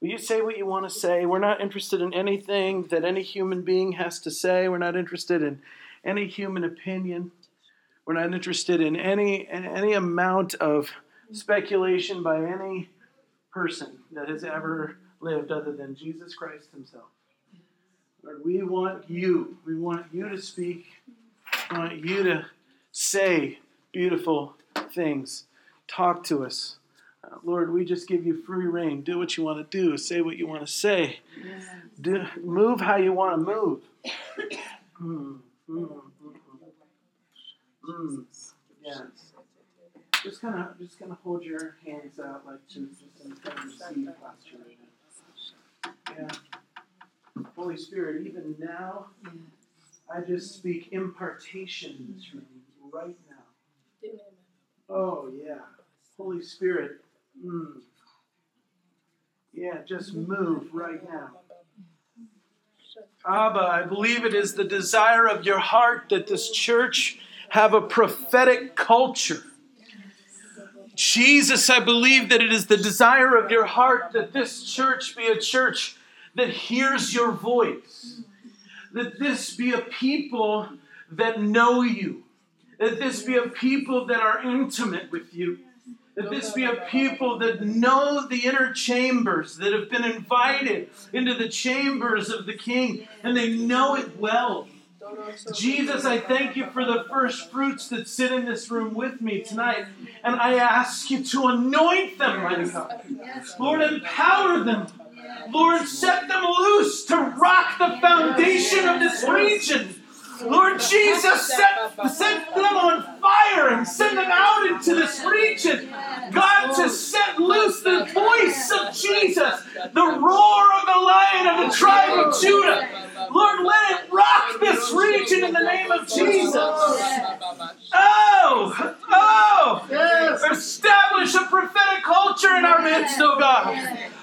Will you say what you want to say? We're not interested in anything that any human being has to say. We're not interested in any human opinion. We're not interested in any any amount of speculation by any person that has ever lived other than Jesus Christ himself. Lord, we want you. We want you to speak. We want you to say beautiful things. Talk to us. Lord, we just give you free rein. Do what you want to do. Say what you want to say. Do, move how you want to move. Mm, mm, mm, mm. Yes. Just kind of, just kind of hold your hands out like to just in kind of receive posture. Yeah. Holy Spirit, even now, I just speak impartation in this room right now. Oh yeah, Holy Spirit. Mm. Yeah, just move right now. Abba, I believe it is the desire of your heart that this church have a prophetic culture. Jesus, I believe that it is the desire of your heart that this church be a church that hears your voice, that this be a people that know you, that this be a people that are intimate with you, that this be a people that know the inner chambers, that have been invited into the chambers of the King, and they know it well. Jesus, I thank you for the first fruits that sit in this room with me tonight. And I ask you to anoint them, mighty God. Lord, empower them. Lord, set them loose to rock the foundation of this region. Lord Jesus, set, set them on fire and send them out into this region. God, to set loose the voice of Jesus, the roar of the lion of the tribe of Judah. Lord, let it rock this region in the name of Jesus. Oh, oh, establish a prophetic culture in our midst, oh God.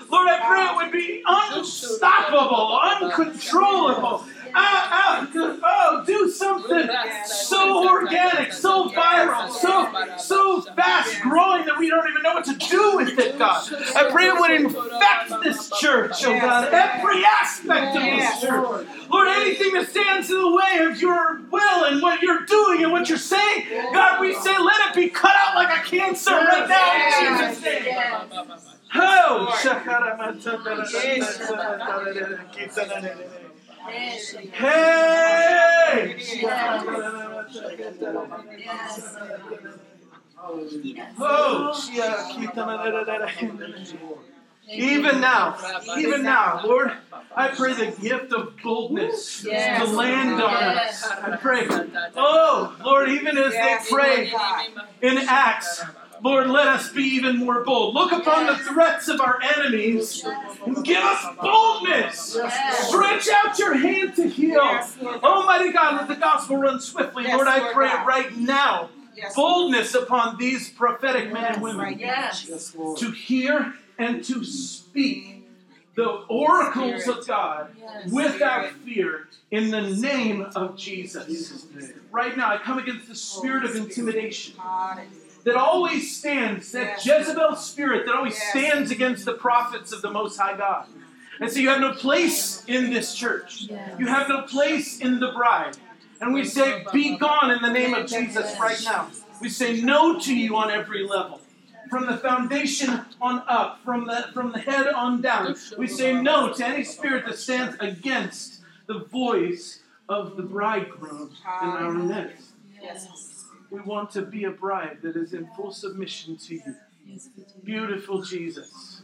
Lord, I pray it would be unstoppable, uncontrollable ah, ah, oh, do something so organic, so viral, so so fast growing that we don't even know what to do with it, God. I pray it would infect this church, oh God, every aspect of this church. Lord, anything that stands in the way of your will and what you're doing and what you're saying, God, we say let it be cut out like a cancer right now in Jesus' name. Oh, Hey! Oh, even now, even now, Lord, I pray the gift of boldness to land on us. I pray. Oh, Lord, even as they pray in Acts, Lord, let us be even more bold. Look upon the threats of our enemies and give us boldness. Stretch out your hand to heal. Almighty God, let the gospel run swiftly. Lord, I pray right now. Boldness upon these prophetic men and women to hear and to speak the oracles of God without fear in the name of Jesus. Right now, I come against the spirit of intimidation that always stands, that Jezebel spirit that always stands against the prophets of the Most High God. And so you have no place in this church. You have no place in the bride. And we say, Be gone in the name of Jesus right now. We say no to you on every level. From the foundation on up, from the, from the head on down. We say no to any spirit that stands against the voice of the bridegroom in our midst. Yes. We want to be a bride that is in full submission to you. Beautiful Jesus.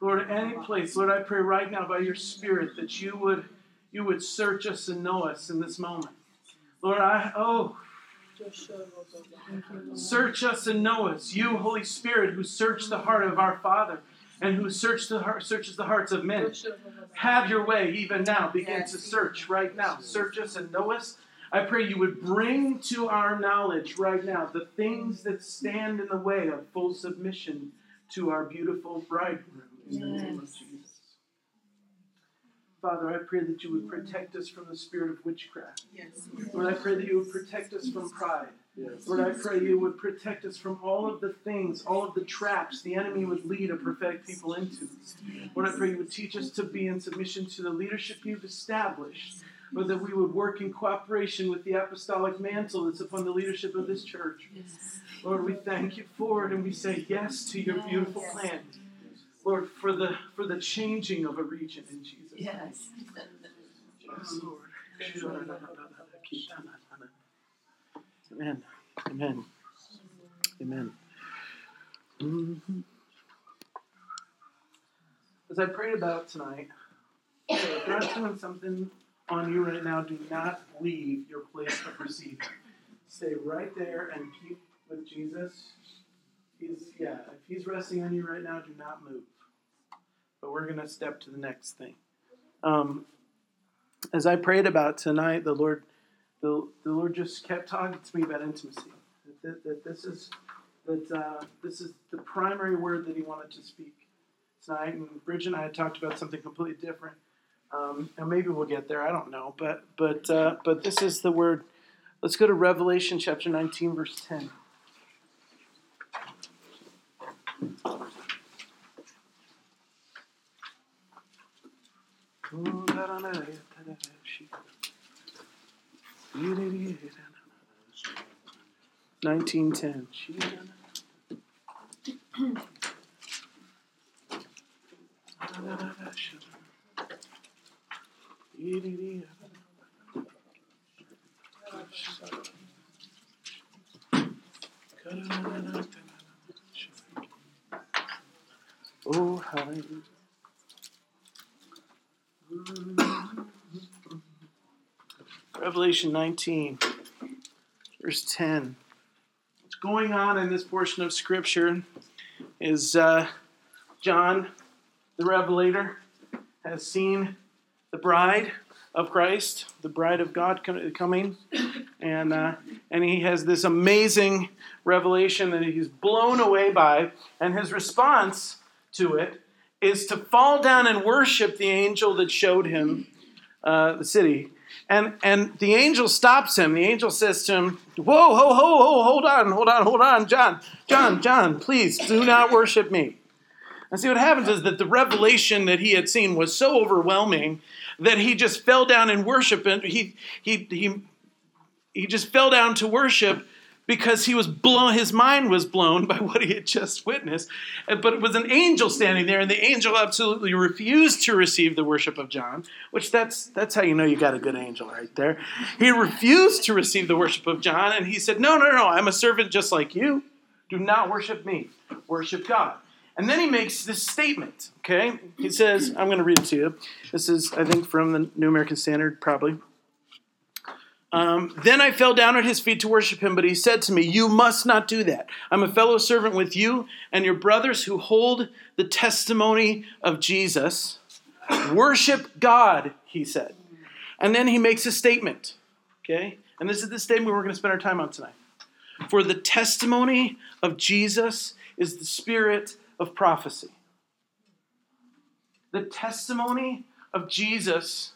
Lord, any place, Lord, I pray right now by your Spirit that you would you would search us and know us in this moment. Lord, I oh search us and know us. You, Holy Spirit, who search the heart of our Father and who search the heart, searches the hearts of men. Have your way even now. Begin to search right now. Search us and know us. I pray you would bring to our knowledge right now the things that stand in the way of full submission to our beautiful bridegroom in the name of Jesus. Father, I pray that you would protect us from the spirit of witchcraft. Yes. Lord, I pray that you would protect us from pride. Yes. Lord, I pray you would protect us from all of the things, all of the traps the enemy would lead a prophetic people into. Lord, I pray you would teach us to be in submission to the leadership you've established. Lord, that we would work in cooperation with the apostolic mantle that's upon the leadership of this church. Lord, we thank you for it and we say yes to your beautiful plan. Lord, for the for the changing of a region in Jesus. Yes. Yes, Lord. Amen. Amen. Amen. Mhm. As I prayed about tonight, if God's doing something on you right now, do not leave your place of receiving. Stay right there and keep with Jesus. He's yeah, if he's resting on you right now, do not move. But we're gonna step to the next thing. Um, as I prayed about tonight, the Lord, the, the Lord just kept talking to me about intimacy. That, that, that this is that uh, this is the primary word that He wanted to speak tonight. And Bridget and I had talked about something completely different. Um, and maybe we'll get there. I don't know, but but uh, but this is the word. Let's go to Revelation chapter 19, verse 10. Nineteen ten. Oh, hallelujah. Revelation 19, verse 10. What's going on in this portion of Scripture is uh, John, the Revelator, has seen the bride of Christ, the bride of God coming, and uh, and he has this amazing revelation that he's blown away by, and his response to it is to fall down and worship the angel that showed him uh, the city. And, and the angel stops him. The angel says to him, Whoa, ho, ho, ho, hold on, hold on, hold on, John, John, John, please do not worship me. And see what happens is that the revelation that he had seen was so overwhelming that he just fell down and worship and he he he he just fell down to worship because he was blown his mind was blown by what he had just witnessed. But it was an angel standing there and the angel absolutely refused to receive the worship of john which that's that's how you know you got a good angel right there. He refused to receive the worship of john and he said no no no i'm a servant just like you. Do not worship me. Worship god and then he makes this statement okay he says i'm going to read it to you this is i think from the new american standard probably um, then I fell down at his feet to worship him, but he said to me, You must not do that. I'm a fellow servant with you and your brothers who hold the testimony of Jesus. Worship God, he said. And then he makes a statement, okay? And this is the statement we're going to spend our time on tonight. For the testimony of Jesus is the spirit of prophecy. The testimony of Jesus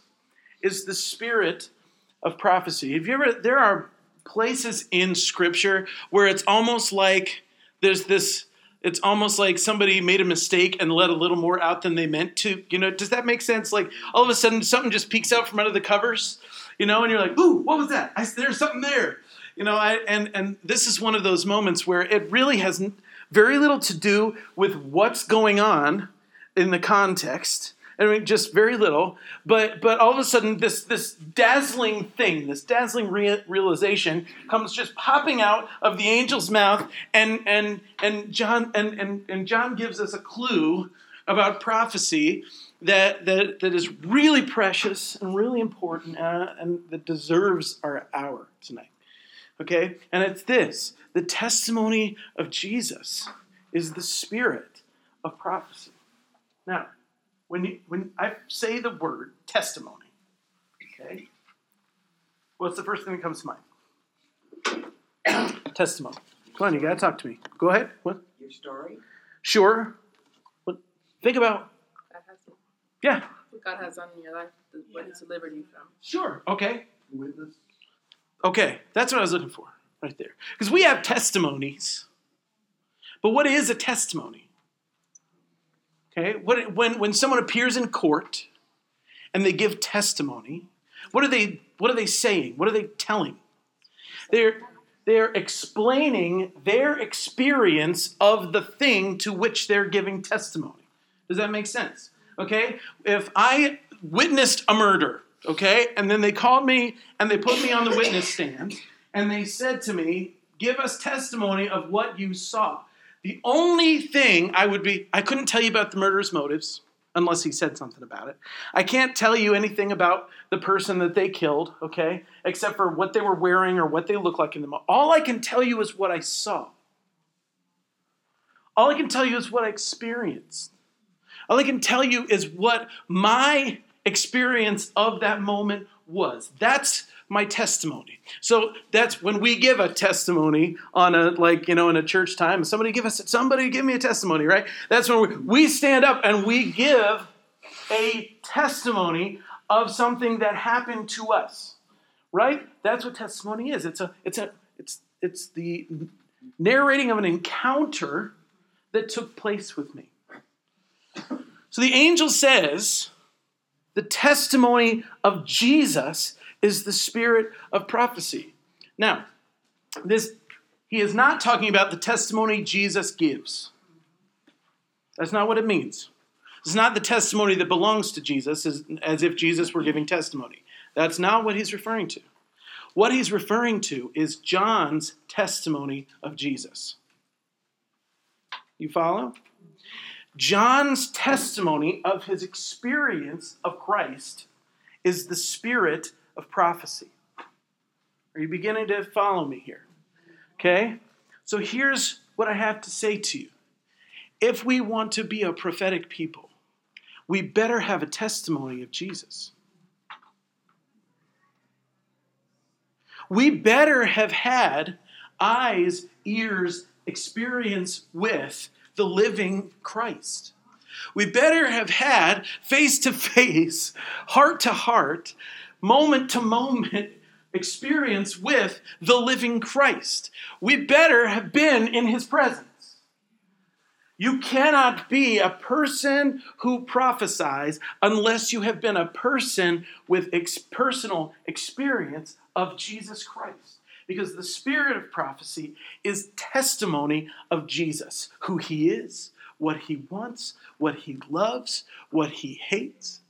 is the spirit of prophecy. Have you ever, there are places in scripture where it's almost like there's this, it's almost like somebody made a mistake and let a little more out than they meant to. You know, does that make sense? Like all of a sudden something just peeks out from under the covers, you know, and you're like, ooh, what was that? I, there's something there. You know, I, and, and this is one of those moments where it really has very little to do with what's going on in the context. I mean, just very little, but but all of a sudden, this this dazzling thing, this dazzling rea- realization, comes just popping out of the angel's mouth, and and and John and and, and John gives us a clue about prophecy that that that is really precious and really important, uh, and that deserves our hour tonight. Okay, and it's this: the testimony of Jesus is the spirit of prophecy. Now when you, when I say the word testimony, okay, what's the first thing that comes to mind? testimony. Come on, you gotta talk to me. Go ahead. What? Your story. Sure. What? Think about. That has to Yeah. what God has done in your life, what He's delivered you from. Sure. Okay. Witness. Okay, that's what I was looking for right there. Because we have testimonies. But what is a testimony? Okay, what, when, when someone appears in court and they give testimony, what are they, what are they saying? What are they telling? They're, they're explaining their experience of the thing to which they're giving testimony. Does that make sense? Okay? If I witnessed a murder, okay, and then they called me and they put me on the witness stand and they said to me, Give us testimony of what you saw. The only thing I would be, I couldn't tell you about the murderer's motives unless he said something about it. I can't tell you anything about the person that they killed, okay, except for what they were wearing or what they look like in the. All I can tell you is what I saw. All I can tell you is what I experienced. All I can tell you is what my experience of that moment was. That's my testimony. So that's when we give a testimony on a like you know in a church time. Somebody give us somebody give me a testimony, right? That's when we, we stand up and we give a testimony of something that happened to us, right? That's what testimony is. It's a it's a it's it's the narrating of an encounter that took place with me. So the angel says the testimony of Jesus is the spirit of prophecy. Now, this he is not talking about the testimony Jesus gives. That's not what it means. It's not the testimony that belongs to Jesus as, as if Jesus were giving testimony. That's not what he's referring to. What he's referring to is John's testimony of Jesus. You follow? John's testimony of his experience of Christ is the spirit of prophecy. Are you beginning to follow me here? Okay? So here's what I have to say to you. If we want to be a prophetic people, we better have a testimony of Jesus. We better have had eyes, ears, experience with the living Christ. We better have had face to face, heart to heart, moment to moment experience with the living Christ. We better have been in his presence. You cannot be a person who prophesies unless you have been a person with ex- personal experience of Jesus Christ. Because the spirit of prophecy is testimony of Jesus, who he is, what he wants, what he loves, what he hates.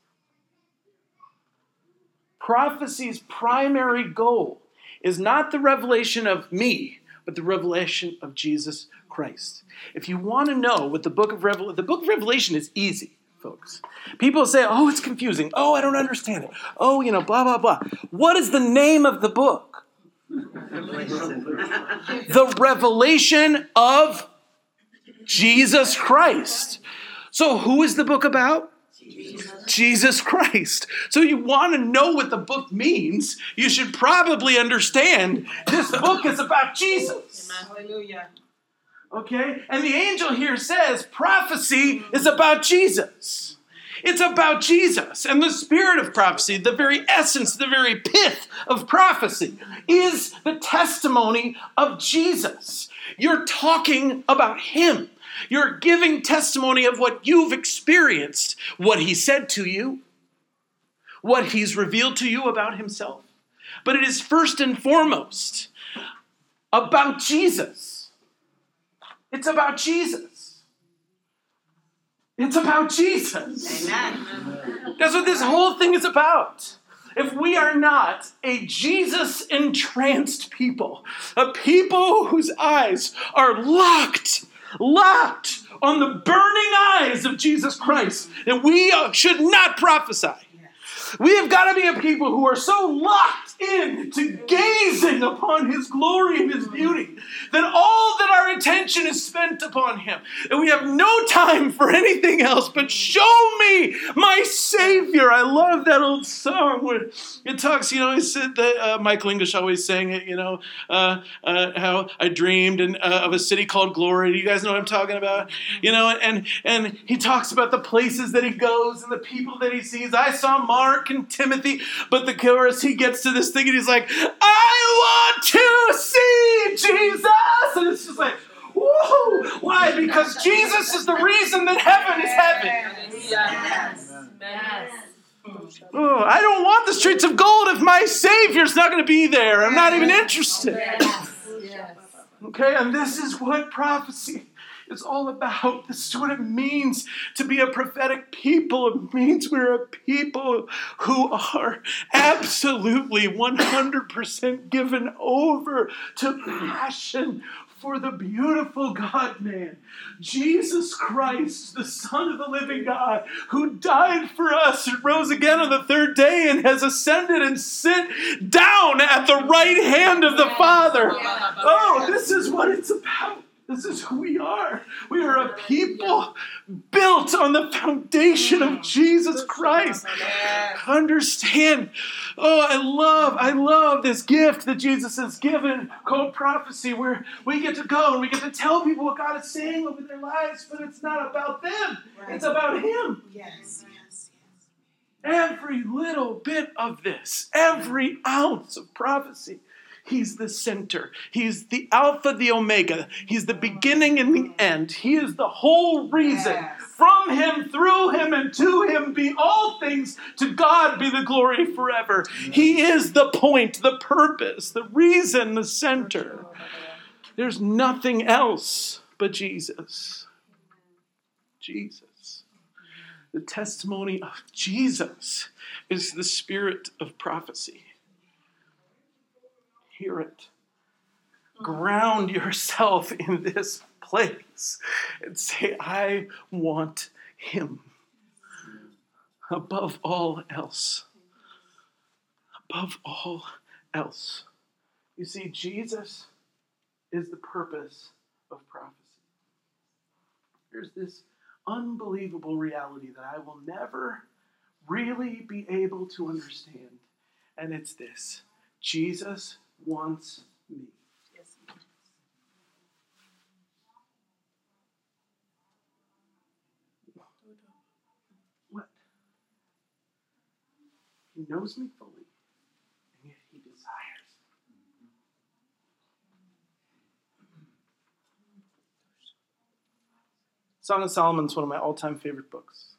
Prophecy's primary goal is not the revelation of me, but the revelation of Jesus Christ. If you want to know what the book of Revelation, the book of Revelation is easy, folks. People say, "Oh, it's confusing. Oh, I don't understand it. Oh, you know, blah blah blah." What is the name of the book? The revelation of Jesus Christ. So, who is the book about? Jesus. Christ. So you want to know what the book means, you should probably understand this book is about Jesus. Hallelujah. Okay? And the angel here says prophecy is about Jesus. It's about Jesus. And the spirit of prophecy, the very essence, the very pith of prophecy, is the testimony of Jesus. You're talking about Him. You're giving testimony of what you've experienced, what He said to you, what He's revealed to you about Himself. But it is first and foremost about Jesus. It's about Jesus. It's about Jesus. Amen. That's what this whole thing is about. If we are not a Jesus entranced people, a people whose eyes are locked locked on the burning eyes of Jesus Christ, then we uh, should not prophesy. We have got to be a people who are so locked in to gazing upon His glory and His beauty that all that our attention is spent upon Him. And we have no time for anything else but show me my Savior. I love that old song where it talks, you know, he said that uh, Michael English always sang it, you know, uh, uh, how I dreamed and, uh, of a city called Glory. Do you guys know what I'm talking about? You know, and, and he talks about the places that he goes and the people that he sees. I saw Mark and Timothy, but the chorus, he gets to this thing and he's like, I want to see Jesus. And it's just like, whoa. Why? Because Jesus is the reason that heaven is heaven. Yes. Yes. Oh, I don't want the streets of gold if my Savior's not going to be there. I'm not even interested. Okay, and this is what prophecy is all about. This is what it means to be a prophetic people. It means we're a people who are absolutely 100% given over to passion for the beautiful God man, Jesus Christ, the Son of the living God, who died for us and rose again on the third day and has ascended and sit down at the right hand of the Father. Oh, this is what it's about. This is who we are. We are a people built on the foundation of Jesus Christ. Understand. Oh, I love, I love this gift that Jesus has given called prophecy, where we get to go and we get to tell people what God is saying over their lives, but it's not about them. It's about Him. Yes, yes, Every little bit of this, every ounce of prophecy, He's the center. He's the Alpha, the Omega. He's the beginning and the end. He is the whole reason. Yes. From Him, through Him, and to Him be all things. To God be the glory forever. He is the point, the purpose, the reason, the center. There's nothing else but Jesus. Jesus. The testimony of Jesus is the spirit of prophecy. Hear it. Ground yourself in this place and say, I want Him above all else. Above all else. You see, Jesus is the purpose of prophecy. There's this unbelievable reality that I will never really be able to understand, and it's this Jesus wants me. What? He knows me fully, and yet he desires. Song of Solomon is one of my all-time favorite books.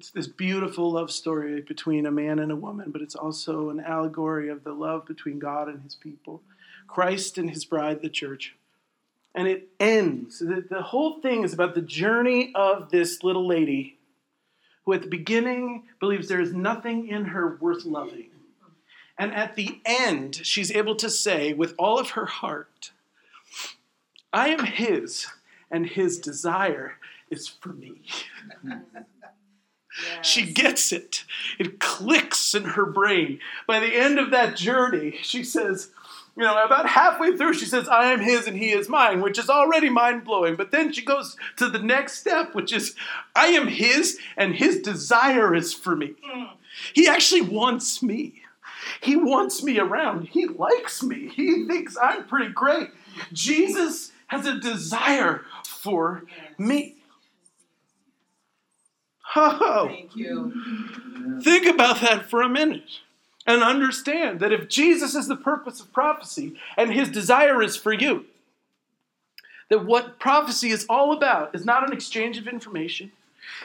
It's this beautiful love story between a man and a woman, but it's also an allegory of the love between God and his people, Christ and his bride, the church. And it ends. The, the whole thing is about the journey of this little lady who, at the beginning, believes there is nothing in her worth loving. And at the end, she's able to say, with all of her heart, I am his, and his desire is for me. She gets it. It clicks in her brain. By the end of that journey, she says, you know, about halfway through, she says, I am his and he is mine, which is already mind blowing. But then she goes to the next step, which is, I am his and his desire is for me. Mm. He actually wants me. He wants me around. He likes me. He thinks I'm pretty great. Jesus has a desire for me. Oh, Thank you. think about that for a minute and understand that if Jesus is the purpose of prophecy and his desire is for you, that what prophecy is all about is not an exchange of information.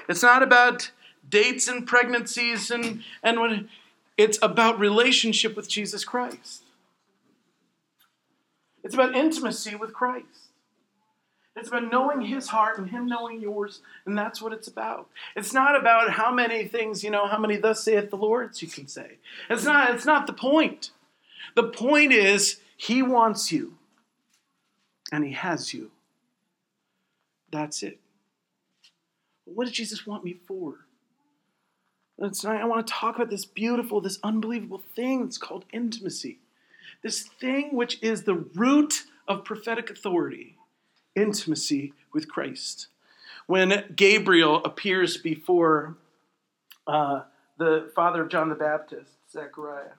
It's not about dates and pregnancies and, and what it's about relationship with Jesus Christ. It's about intimacy with Christ. It's about knowing his heart and him knowing yours, and that's what it's about. It's not about how many things, you know, how many thus saith the Lord's you can say. It's not, it's not the point. The point is he wants you and he has you. That's it. What did Jesus want me for? And tonight I want to talk about this beautiful, this unbelievable thing that's called intimacy. This thing which is the root of prophetic authority intimacy with Christ. When Gabriel appears before uh, the father of John the Baptist, Zechariah,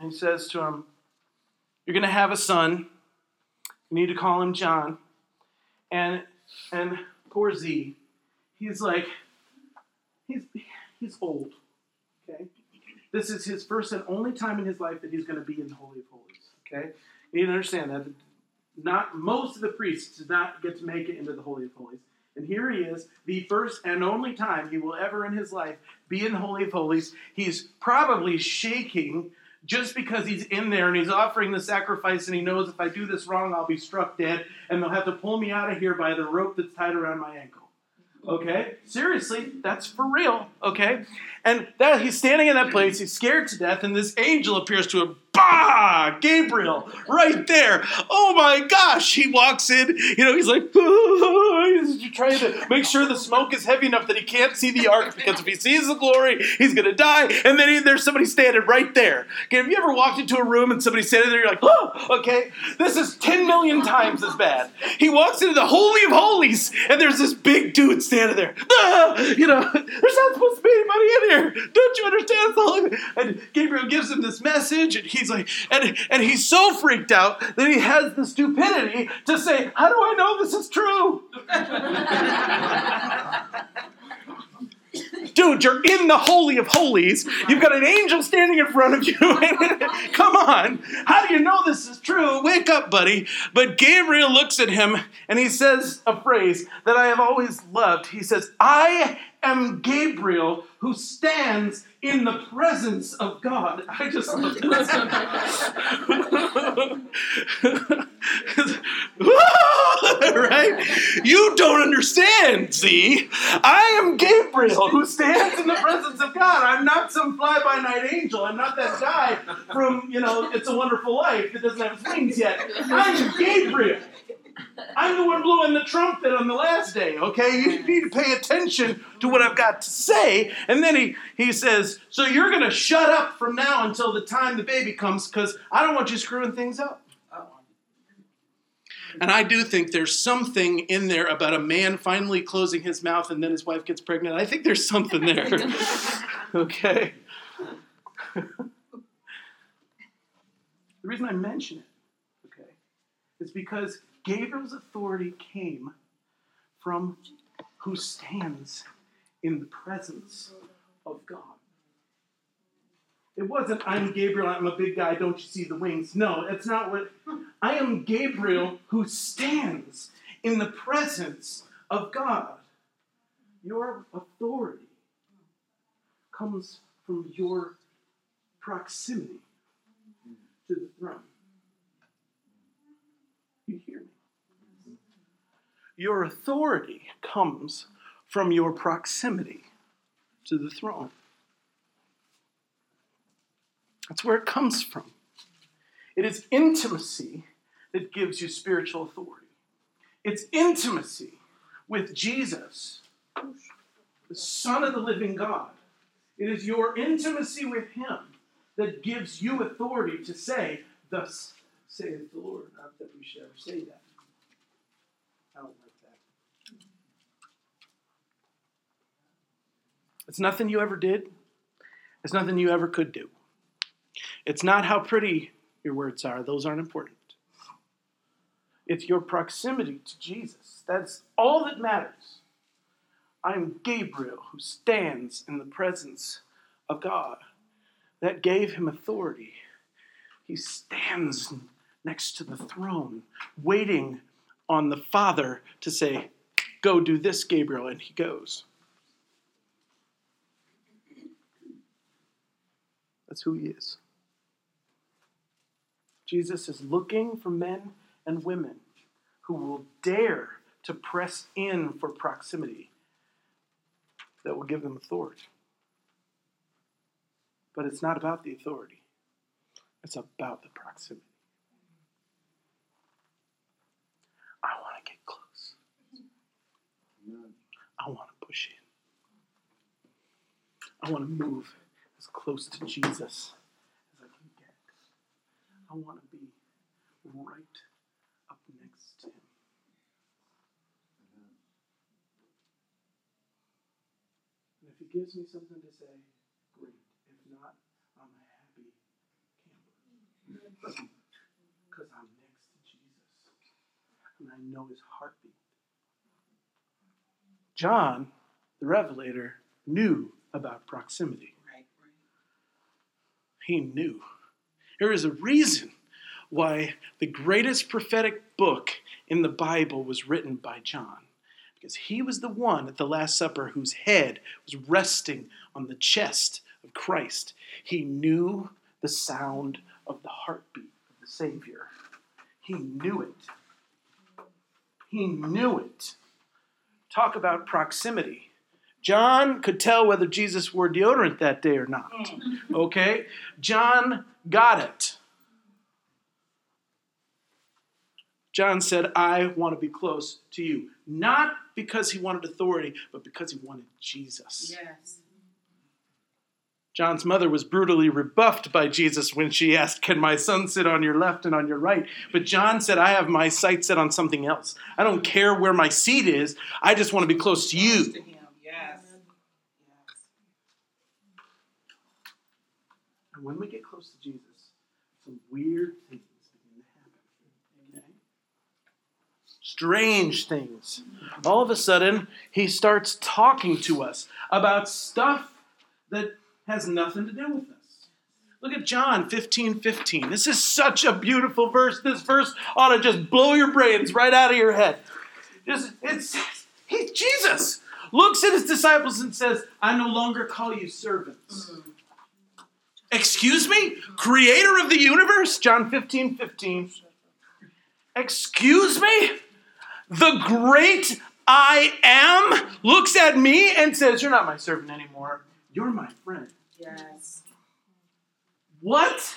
and he says to him, You're going to have a son. You need to call him John. And, and poor Z, he's like, he's, he's old. Okay? This is his first and only time in his life that he's going to be in the Holy of Holies. Okay? You need to understand that not most of the priests did not get to make it into the Holy of Holies. And here he is, the first and only time he will ever in his life be in the Holy of Holies. He's probably shaking just because he's in there and he's offering the sacrifice and he knows if I do this wrong, I'll be struck dead and they'll have to pull me out of here by the rope that's tied around my ankle. Okay? Seriously, that's for real. Okay? And that he's standing in that place, he's scared to death, and this angel appears to him. Bah! Gabriel, right there. Oh my gosh! He walks in, you know, he's like, he's trying to make sure the smoke is heavy enough that he can't see the ark because if he sees the glory, he's gonna die. And then he, there's somebody standing right there. Okay, have you ever walked into a room and somebody's standing there? You're like, oh, okay. This is 10 million times as bad. He walks into the Holy of Holies, and there's this big dude standing there. Ah! You know, there's not supposed to be anybody in here. Don't you understand? And Gabriel gives him this message, and he's like, and, and he's so freaked out that he has the stupidity to say, How do I know this is true? Dude, you're in the Holy of Holies. You've got an angel standing in front of you. Come on. How do you know this is true? Wake up, buddy. But Gabriel looks at him and he says a phrase that I have always loved. He says, I am Gabriel who stands in the presence of God. I just love that. right? You don't understand, see? I am Gabriel who stands in the presence of God. I'm not some fly by night angel. I'm not that guy from, you know, It's a Wonderful Life that doesn't have his wings yet. I'm Gabriel. I'm the one blowing the trumpet on the last day, okay? You mm. need to pay attention to what I've got to say. And then he, he says, So you're going to shut up from now until the time the baby comes because I don't want you screwing things up. And I do think there's something in there about a man finally closing his mouth and then his wife gets pregnant. I think there's something there. okay? the reason I mention it, okay, is because Gabriel's authority came from who stands in the presence of God. It wasn't, I'm Gabriel, I'm a big guy, don't you see the wings? No, it's not what. I am Gabriel who stands in the presence of God. Your authority comes from your proximity to the throne. You hear me? Your authority comes from your proximity to the throne. That's where it comes from. It is intimacy that gives you spiritual authority. It's intimacy with Jesus, the Son of the living God. It is your intimacy with Him that gives you authority to say, Thus saith the Lord. Not that we should ever say that. I don't like that. It's nothing you ever did. It's nothing you ever could do. It's not how pretty your words are, those aren't important. It's your proximity to Jesus. That's all that matters. I'm Gabriel who stands in the presence of God. That gave him authority. He stands next to the throne, waiting on the Father to say, Go do this, Gabriel, and he goes. That's who he is. Jesus is looking for men and women who will dare to press in for proximity that will give them authority. But it's not about the authority, it's about the proximity. I want to get close. I want to push in. I want to move close to Jesus as I can get. I want to be right up next to him. And if he gives me something to say, great. If not, I'm a happy camper. Because I'm next to Jesus. And I know his heartbeat. John, the Revelator, knew about proximity. He knew. There is a reason why the greatest prophetic book in the Bible was written by John. Because he was the one at the Last Supper whose head was resting on the chest of Christ. He knew the sound of the heartbeat of the Savior. He knew it. He knew it. Talk about proximity. John could tell whether Jesus wore deodorant that day or not. Okay? John got it. John said, I want to be close to you. Not because he wanted authority, but because he wanted Jesus. Yes. John's mother was brutally rebuffed by Jesus when she asked, Can my son sit on your left and on your right? But John said, I have my sight set on something else. I don't care where my seat is, I just want to be close to you. To him. Yes. And when we get close to Jesus, some weird things begin to happen. Okay? Strange things. All of a sudden, he starts talking to us about stuff that has nothing to do with us. Look at John 15 15. This is such a beautiful verse. This verse ought to just blow your brains right out of your head. Just, it's he, Jesus looks at his disciples and says, I no longer call you servants. Mm. Excuse me? Creator of the universe? John 15 15. Excuse me? The great I am looks at me and says, You're not my servant anymore. You're my friend. Yes. What?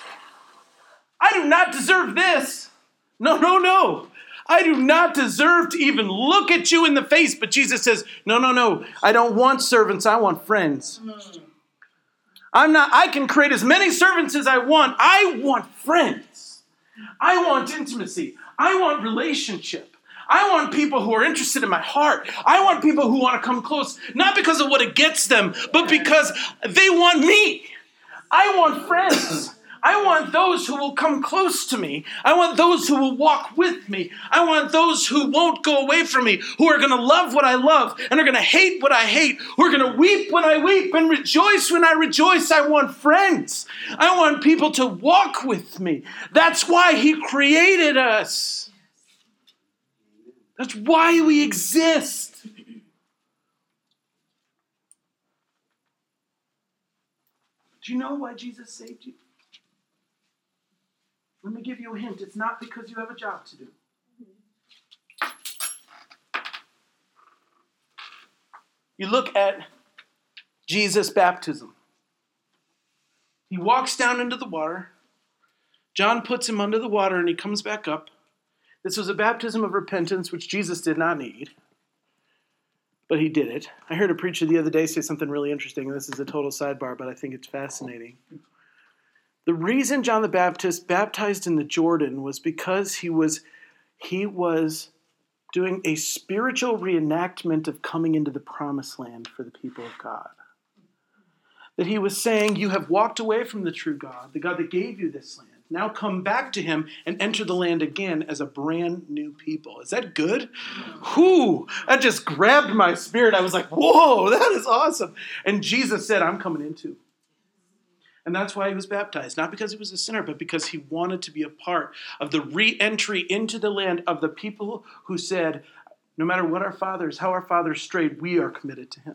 I do not deserve this. No, no, no. I do not deserve to even look at you in the face. But Jesus says, No, no, no. I don't want servants. I want friends. Hmm. I'm not, I can create as many servants as I want. I want friends. I want intimacy. I want relationship. I want people who are interested in my heart. I want people who want to come close, not because of what it gets them, but because they want me. I want friends. I want those who will come close to me. I want those who will walk with me. I want those who won't go away from me, who are going to love what I love and are going to hate what I hate, who are going to weep when I weep and rejoice when I rejoice. I want friends. I want people to walk with me. That's why He created us. That's why we exist. Do you know why Jesus saved you? Let me give you a hint. It's not because you have a job to do. You look at Jesus' baptism. He walks down into the water. John puts him under the water and he comes back up. This was a baptism of repentance, which Jesus did not need, but he did it. I heard a preacher the other day say something really interesting. This is a total sidebar, but I think it's fascinating. The reason John the Baptist baptized in the Jordan was because he was he was doing a spiritual reenactment of coming into the promised land for the people of God. That he was saying, You have walked away from the true God, the God that gave you this land. Now come back to him and enter the land again as a brand new people. Is that good? Whoo! That just grabbed my spirit. I was like, Whoa, that is awesome. And Jesus said, I'm coming into. And that's why he was baptized. Not because he was a sinner, but because he wanted to be a part of the re entry into the land of the people who said, no matter what our fathers, how our fathers strayed, we are committed to him.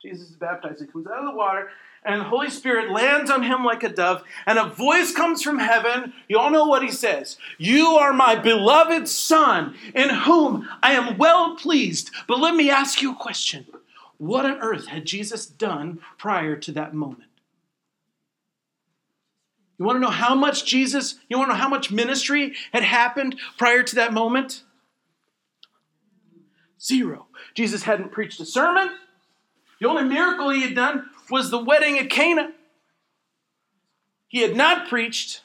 Jesus is baptized. He comes out of the water, and the Holy Spirit lands on him like a dove, and a voice comes from heaven. You all know what he says You are my beloved Son, in whom I am well pleased. But let me ask you a question What on earth had Jesus done prior to that moment? You want to know how much Jesus, you want to know how much ministry had happened prior to that moment? Zero. Jesus hadn't preached a sermon. The only miracle he had done was the wedding at Cana. He had not preached.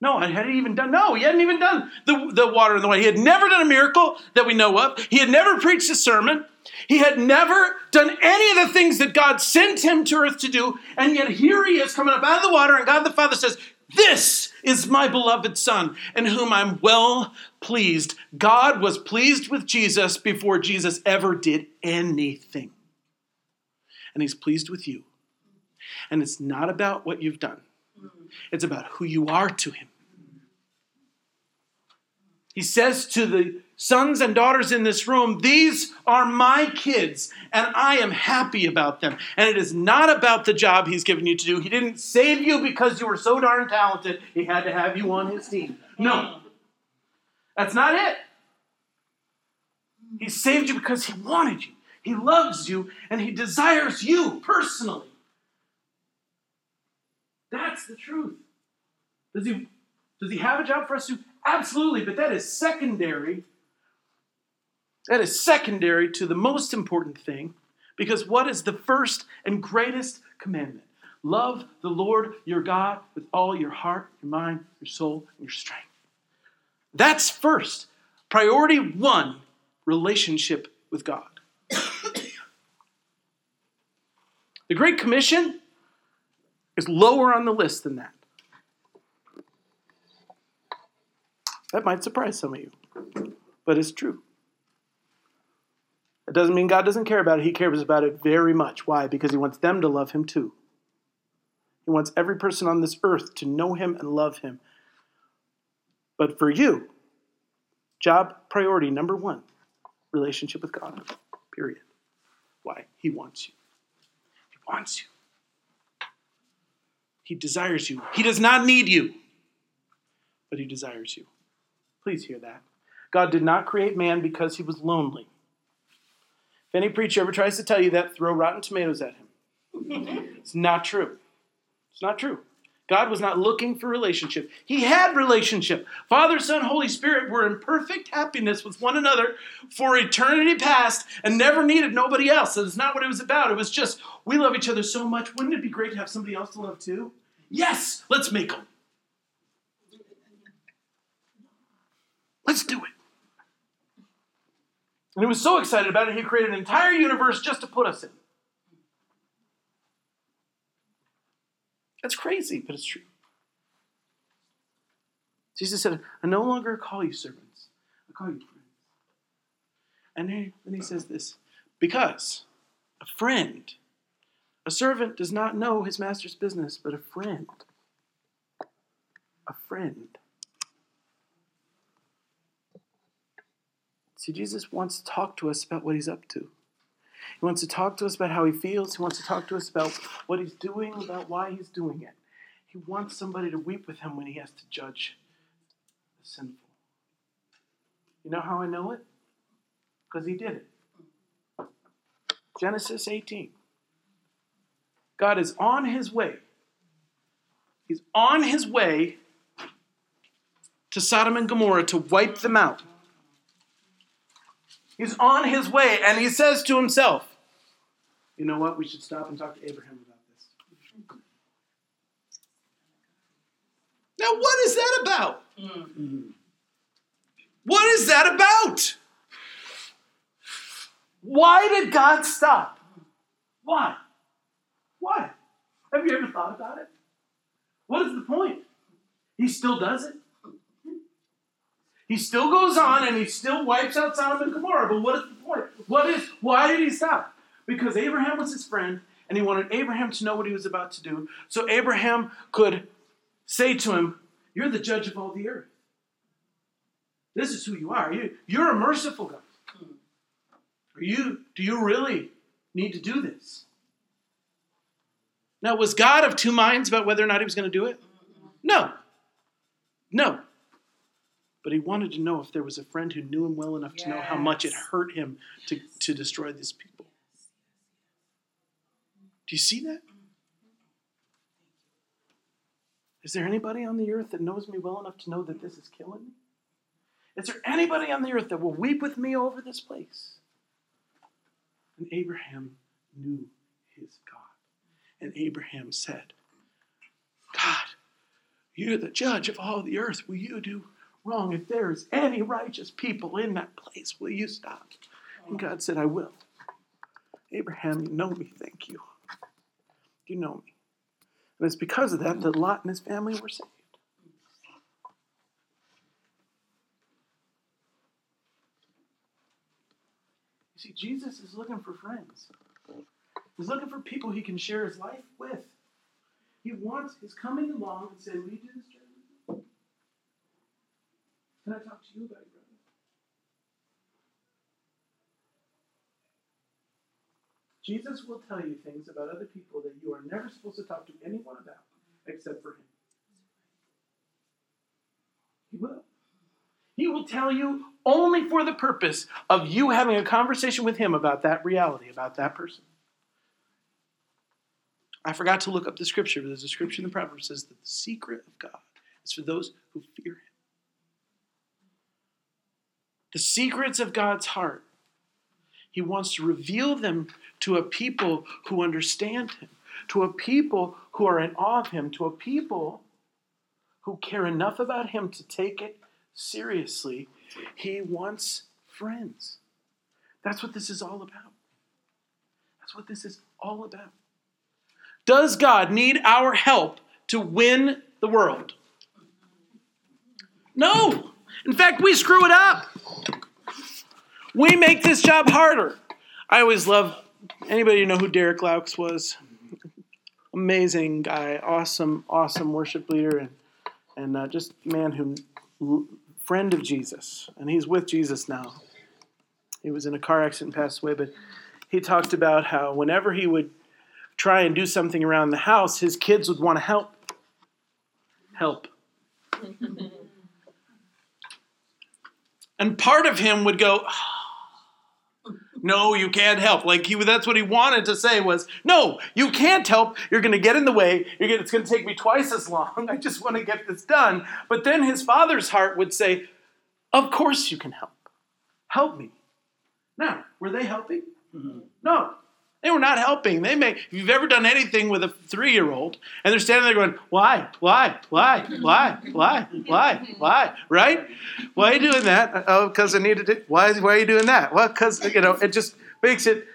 No, I hadn't even done. No, he hadn't even done the, the water and the wine. He had never done a miracle that we know of. He had never preached a sermon. He had never done any of the things that God sent him to earth to do. And yet here he is coming up out of the water, and God the Father says, This is my beloved Son, in whom I'm well pleased. God was pleased with Jesus before Jesus ever did anything. And he's pleased with you. And it's not about what you've done. It's about who you are to him. He says to the sons and daughters in this room, These are my kids, and I am happy about them. And it is not about the job he's given you to do. He didn't save you because you were so darn talented, he had to have you on his team. No, that's not it. He saved you because he wanted you, he loves you, and he desires you personally. That's the truth. Does he, does he have a job for us to? Absolutely, but that is secondary. That is secondary to the most important thing because what is the first and greatest commandment? Love the Lord your God with all your heart, your mind, your soul, and your strength. That's first. Priority one relationship with God. the Great Commission is lower on the list than that. That might surprise some of you, but it's true. It doesn't mean God doesn't care about it. He cares about it very much. Why? Because He wants them to love Him too. He wants every person on this earth to know Him and love Him. But for you, job priority number one relationship with God. Period. Why? He wants you. He wants you. He desires you. He does not need you, but He desires you. Please hear that. God did not create man because he was lonely. If any preacher ever tries to tell you that, throw rotten tomatoes at him. it's not true. It's not true. God was not looking for relationship. He had relationship. Father, Son, Holy Spirit were in perfect happiness with one another for eternity past and never needed nobody else. That's not what it was about. It was just, we love each other so much. Wouldn't it be great to have somebody else to love too? Yes, let's make them. Let's do it. And he was so excited about it, he created an entire universe just to put us in. That's crazy, but it's true. Jesus said, I no longer call you servants, I call you friends. And then he says this because a friend, a servant does not know his master's business, but a friend, a friend See, Jesus wants to talk to us about what he's up to. He wants to talk to us about how he feels. He wants to talk to us about what he's doing, about why he's doing it. He wants somebody to weep with him when he has to judge the sinful. You know how I know it? Because he did it. Genesis 18. God is on his way. He's on his way to Sodom and Gomorrah to wipe them out. He's on his way, and he says to himself, You know what? We should stop and talk to Abraham about this. Now, what is that about? Mm-hmm. What is that about? Why did God stop? Why? Why? Have you ever thought about it? What is the point? He still does it. He still goes on and he still wipes out Sodom and Gomorrah. But what is the point? What is why did he stop? Because Abraham was his friend and he wanted Abraham to know what he was about to do. So Abraham could say to him, You're the judge of all the earth. This is who you are. You, you're a merciful God. Are you, do you really need to do this? Now, was God of two minds about whether or not he was going to do it? No. No. But he wanted to know if there was a friend who knew him well enough yes. to know how much it hurt him to, to destroy these people. Do you see that? Mm-hmm. Is there anybody on the earth that knows me well enough to know that this is killing me? Is there anybody on the earth that will weep with me over this place? And Abraham knew his God. And Abraham said, God, you're the judge of all the earth. Will you do wrong? If there is any righteous people in that place, will you stop? And oh. God said, I will. Abraham, you know me, thank you. You know me. And it's because of that that Lot and his family were saved. You see, Jesus is looking for friends. He's looking for people he can share his life with. He wants, he's coming along and saying, Will you do this? Can I talk to you about your brother? Jesus will tell you things about other people that you are never supposed to talk to anyone about except for him. He will. He will tell you only for the purpose of you having a conversation with him about that reality, about that person. I forgot to look up the scripture, but there's a scripture in the Proverbs says that the secret of God is for those who fear him. The secrets of God's heart, he wants to reveal them to a people who understand him, to a people who are in awe of him, to a people who care enough about him to take it seriously. He wants friends. That's what this is all about. That's what this is all about. Does God need our help to win the world? No. In fact, we screw it up. We make this job harder. I always love anybody know who Derek Loux was? Amazing guy, awesome, awesome worship leader, and and uh, just man who friend of Jesus, and he's with Jesus now. He was in a car accident and passed away, but he talked about how whenever he would try and do something around the house, his kids would want to help. Help. and part of him would go, no, you can't help. Like he, that's what he wanted to say was, no, you can't help. You're going to get in the way. You're gonna, it's going to take me twice as long. I just want to get this done. But then his father's heart would say, of course you can help. Help me. Now, were they helping? Mm-hmm. No, they were not helping. They may, if you've ever done anything with a three year old and they're standing there going, why, why, why, why, why, why, why, right? Why are you doing that? Oh, because I needed it. Why, why are you doing that? Well, because, you know, it just makes it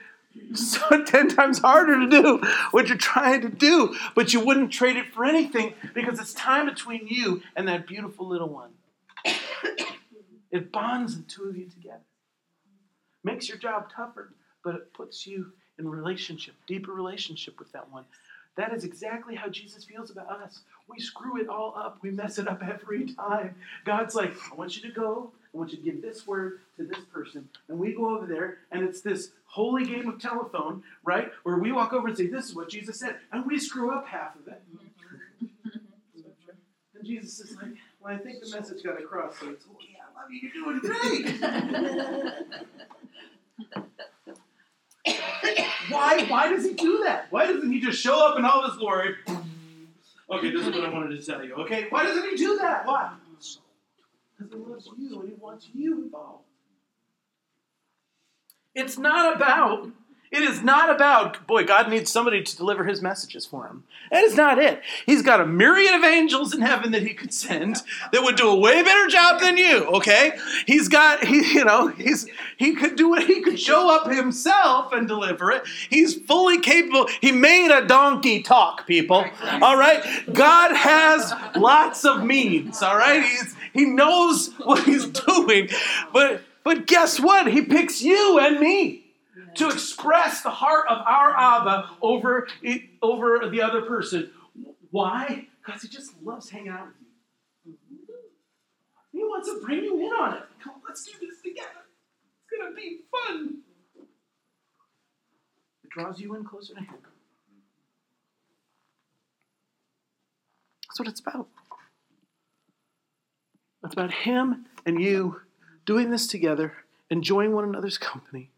so 10 times harder to do what you're trying to do, but you wouldn't trade it for anything because it's time between you and that beautiful little one. It bonds the two of you together. Makes your job tougher, but it puts you in relationship, deeper relationship with that one. That is exactly how Jesus feels about us. We screw it all up. We mess it up every time. God's like, I want you to go. I want you to give this word to this person. And we go over there, and it's this holy game of telephone, right? Where we walk over and say, This is what Jesus said. And we screw up half of it. Mm-hmm. and Jesus is like, Well, I think the message got across, so it's okay. I love you. You're doing great. why, why does he do that? Why doesn't he just show up in all his glory? Okay, this is what I wanted to tell you. Okay, why doesn't he do that? Why? Because he loves you and he wants you involved. It's not about it is not about, boy, God needs somebody to deliver his messages for him. That is not it. He's got a myriad of angels in heaven that he could send that would do a way better job than you, okay? He's got, he, you know, he's he could do it, he could show up himself and deliver it. He's fully capable. He made a donkey talk, people. All right? God has lots of means, all right? He's he knows what he's doing. But but guess what? He picks you and me to express the heart of our Abba over, over the other person. Why? Because he just loves hanging out with you. He wants to bring you in on it. Come, let's do this together. It's going to be fun. It draws you in closer to him. That's what it's about. It's about him and you doing this together, enjoying one another's company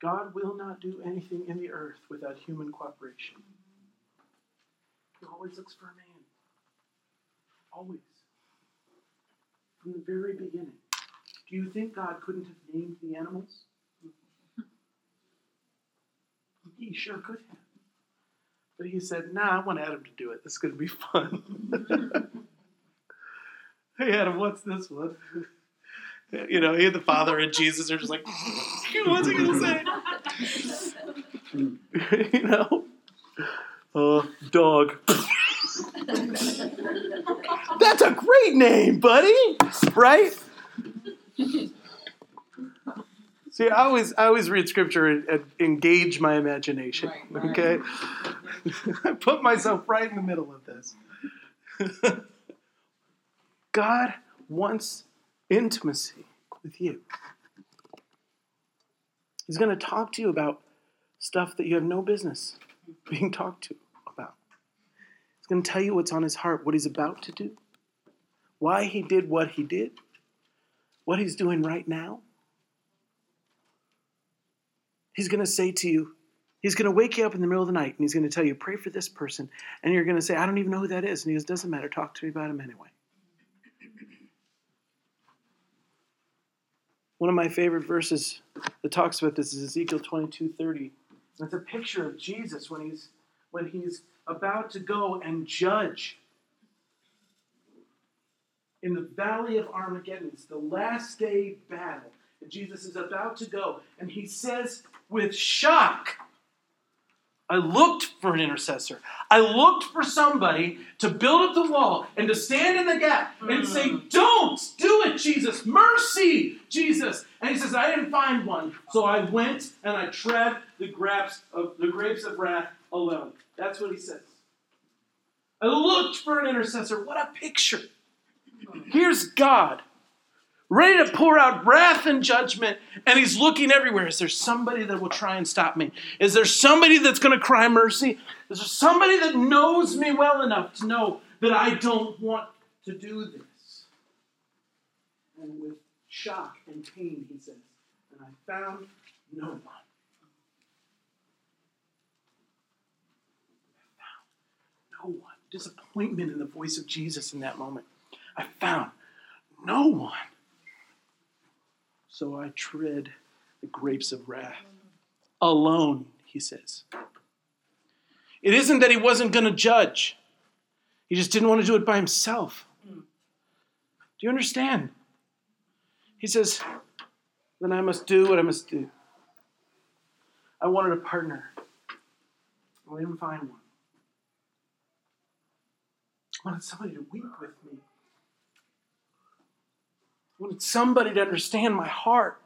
God will not do anything in the earth without human cooperation. He always looks for a man. Always. From the very beginning. Do you think God couldn't have named the animals? He sure could have. But he said, Nah, I want Adam to do it. This is going to be fun. hey, Adam, what's this one? You know, he and the Father and Jesus are just like, What's he going to say? you know? Uh, dog. That's a great name, buddy. Right? See, I always, I always read scripture and, and engage my imagination. Right, right. Okay, I put myself right in the middle of this. God wants intimacy with you. He's going to talk to you about stuff that you have no business being talked to about. He's going to tell you what's on his heart, what he's about to do, why he did what he did, what he's doing right now. He's going to say to you, he's going to wake you up in the middle of the night and he's going to tell you, pray for this person. And you're going to say, I don't even know who that is. And he goes, doesn't matter. Talk to me about him anyway. One of my favorite verses that talks about this is Ezekiel 22 30. It's a picture of Jesus when he's when he's about to go and judge in the valley of Armageddon. It's the last day battle. Jesus is about to go, and he says with shock, I looked for an intercessor. I looked for somebody to build up the wall and to stand in the gap and say, mm. Don't do it, Jesus. Mercy, Jesus. And he says, I didn't find one. So I went and I tread the grapes of the grapes of wrath alone. That's what he says. I looked for an intercessor. What a picture. Hmm. Here's God ready to pour out wrath and judgment, and he's looking everywhere. Is there somebody that will try and stop me? Is there somebody that's going to cry mercy? Is there somebody that knows me well enough to know that I don't want to do this? And with shock and pain, he says, and I found no one. I found no one. Disappointment in the voice of Jesus in that moment. I found no one. So I tread the grapes of wrath. Alone, he says. It isn't that he wasn't going to judge, he just didn't want to do it by himself. Do you understand? He says, then I must do what I must do. I wanted a partner. I didn't find one. I wanted somebody to weep with me. I wanted somebody to understand my heart.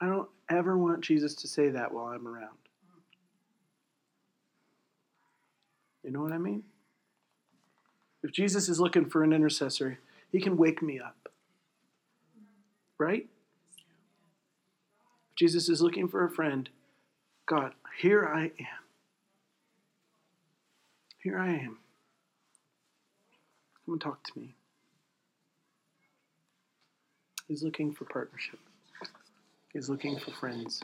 I don't ever want Jesus to say that while I'm around. You know what I mean? If Jesus is looking for an intercessor, he can wake me up. Right? If Jesus is looking for a friend, God, here I am. Here I am. Come and talk to me. He's looking for partnership. He's looking for friends.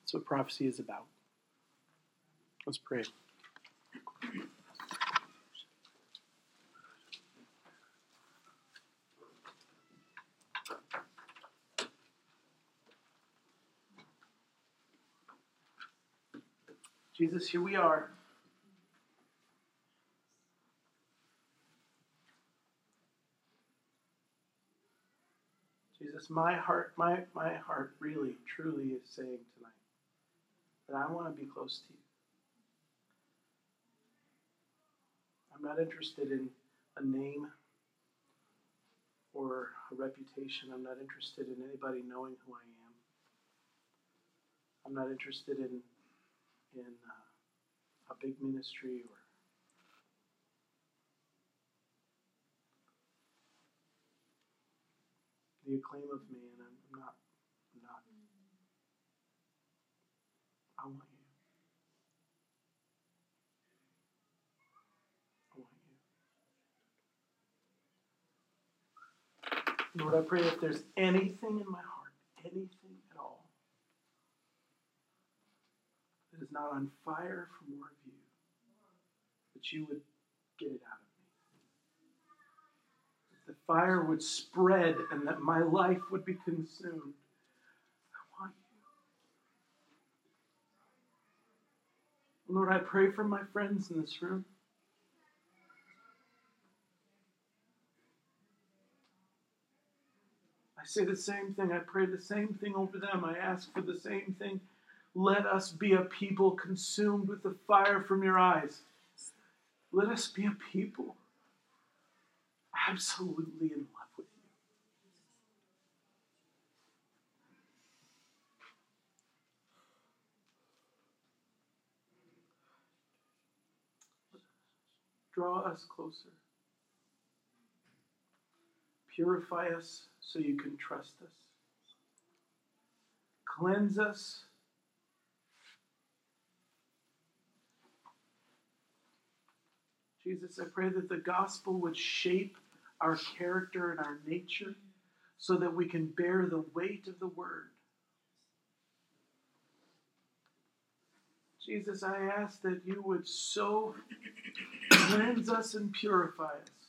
That's what prophecy is about. Let's pray. Jesus, here we are. Jesus, my heart, my, my heart really, truly is saying tonight that I want to be close to you. I'm not interested in a name or a reputation. I'm not interested in anybody knowing who I am. I'm not interested in in uh, a big ministry or the acclaim of man. I'm not. I'm not. I want you. I want you. Lord, I pray if there's anything in my heart, anything at all, that is not on fire for more of you, that you would get it out of me. The fire would spread and that my life would be consumed. I want you. Lord, I pray for my friends in this room. I say the same thing. I pray the same thing over them. I ask for the same thing. Let us be a people consumed with the fire from your eyes. Let us be a people absolutely in love with you. Draw us closer. Purify us so you can trust us. Cleanse us. Jesus, I pray that the gospel would shape our character and our nature so that we can bear the weight of the word. Jesus, I ask that you would so cleanse us and purify us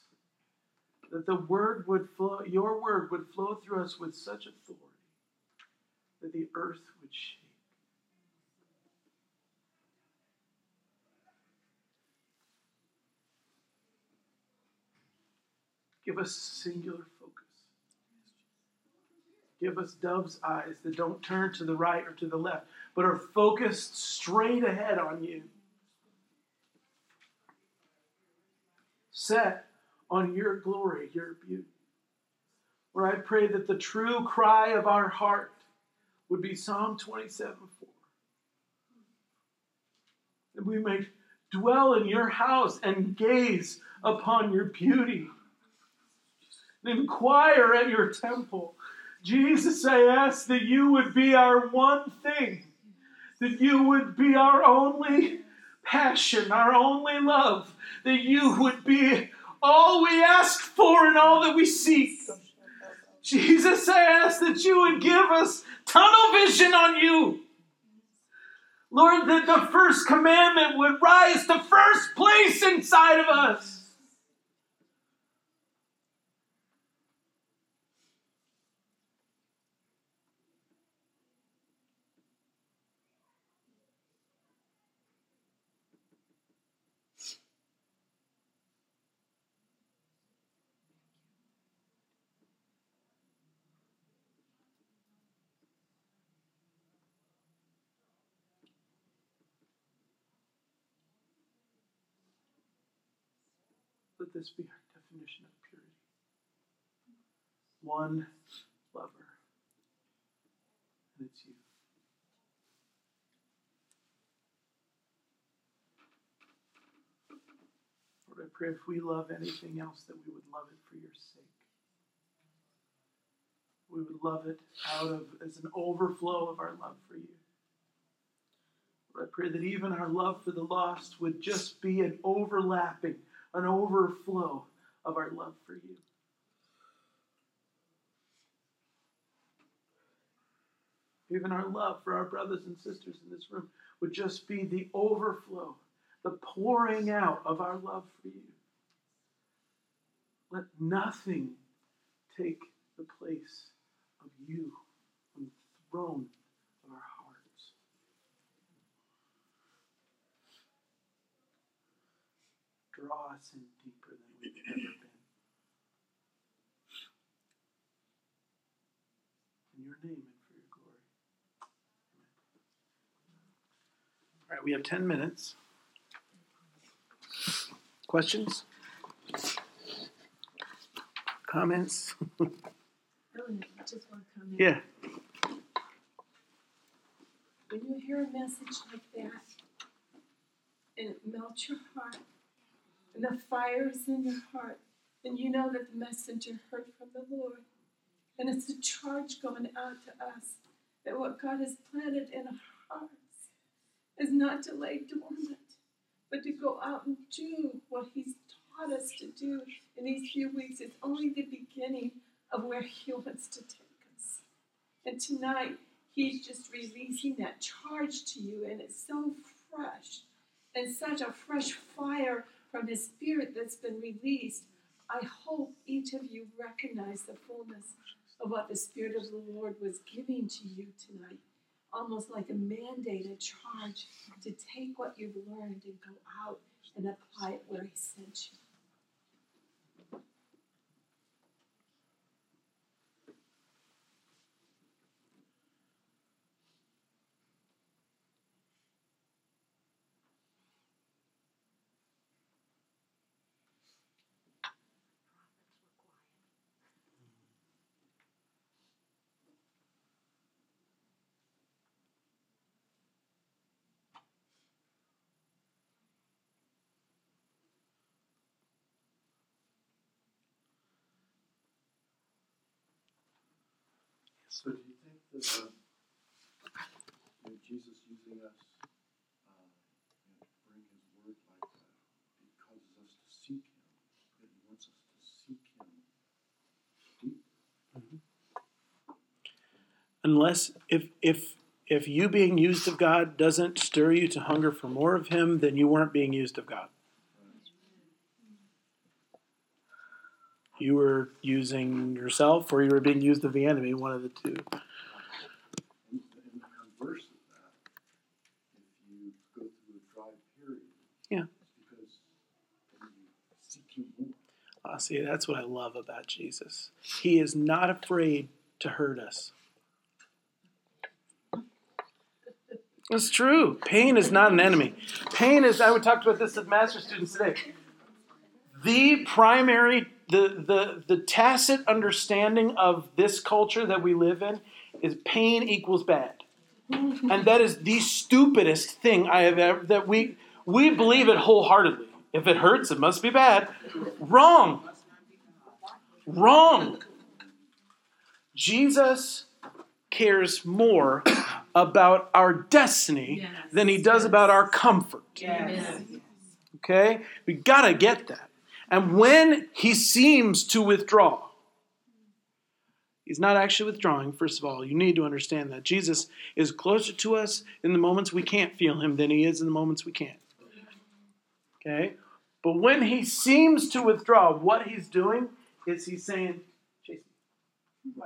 that the word would flow, your word would flow through us with such authority that the earth would shake. Give us singular focus. Give us dove's eyes that don't turn to the right or to the left, but are focused straight ahead on you. Set on your glory, your beauty. Where I pray that the true cry of our heart would be Psalm 27 4. That we may dwell in your house and gaze upon your beauty inquire at your temple. Jesus, I ask that you would be our one thing, that you would be our only passion, our only love, that you would be all we ask for and all that we seek. Jesus, I ask that you would give us tunnel vision on you. Lord, that the first commandment would rise to first place inside of us. This be our definition of purity. One lover, and it's you. Lord, I pray if we love anything else, that we would love it for your sake. We would love it out of as an overflow of our love for you. Lord, I pray that even our love for the lost would just be an overlapping an overflow of our love for you. Even our love for our brothers and sisters in this room would just be the overflow, the pouring out of our love for you. Let nothing take the place of you on the throne draw us in deeper than we've ever been. In your name and for your glory. Amen. All right, we have 10 minutes. Questions? Comments? Oh, just one comment. Yeah. When you hear a message like that, and it melts your heart, and the fire is in your heart, and you know that the messenger heard from the Lord. And it's a charge going out to us that what God has planted in our hearts is not to lay dormant, but to go out and do what He's taught us to do in these few weeks. It's only the beginning of where He wants to take us. And tonight, He's just releasing that charge to you, and it's so fresh and such a fresh fire from His Spirit that's been released. I hope each of you recognize the fullness of what the Spirit of the Lord was giving to you tonight. Almost like a mandate, a charge to take what you've learned and go out and apply it where He sent you. So do you think that uh, you know, Jesus using us uh, you know, to bring His word like that, it causes us to seek Him, that He wants us to seek Him deep? Unless if if if you being used of God doesn't stir you to hunger for more of Him, then you weren't being used of God. You were using yourself, or you were being used of the enemy. One of the two. And, you through Yeah. because more. See, that's what I love about Jesus. He is not afraid to hurt us. It's true. Pain is not an enemy. Pain is, I would talk about this with master students today. The primary, the, the, the tacit understanding of this culture that we live in is pain equals bad. And that is the stupidest thing I have ever, that we, we believe it wholeheartedly. If it hurts, it must be bad. Wrong. Wrong. Jesus cares more about our destiny Yes. than he does about our comfort. Amen. Okay? We got to get that. And when he seems to withdraw, he's not actually withdrawing, first of all. You need to understand that. Jesus is closer to us in the moments we can't feel him than he is in the moments we can. Okay? But when he seems to withdraw, what he's doing is he's saying, Chase me.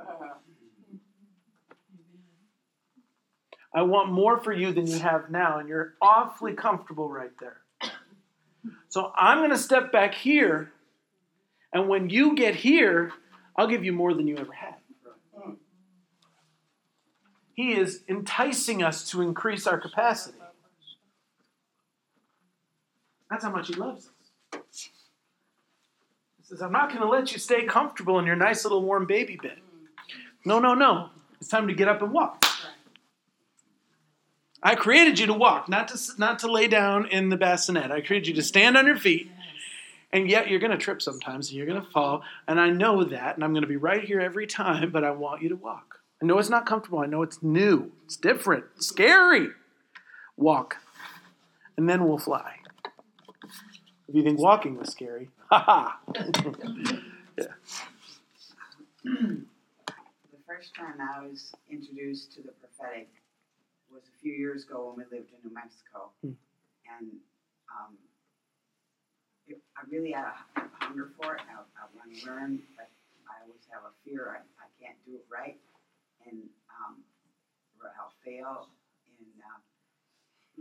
I want more for you than you have now, and you're awfully comfortable right there. So I'm going to step back here, and when you get here, I'll give you more than you ever had. He is enticing us to increase our capacity. That's how much He loves us. He says, I'm not going to let you stay comfortable in your nice little warm baby bed. No, no, no. It's time to get up and walk. I created you to walk, not to not to lay down in the bassinet. I created you to stand on your feet, and yet you're going to trip sometimes, and you're going to fall, and I know that, and I'm going to be right here every time. But I want you to walk. I know it's not comfortable. I know it's new. It's different. Scary. Walk, and then we'll fly. If you think walking was scary, ha ha. The first time I was introduced to the prophetic was a few years ago when we lived in New Mexico. Hmm. And um, it, I really had a, a hunger for it. I, I want to learn, but I always have a fear I, I can't do it right. And um, or I'll fail. And uh,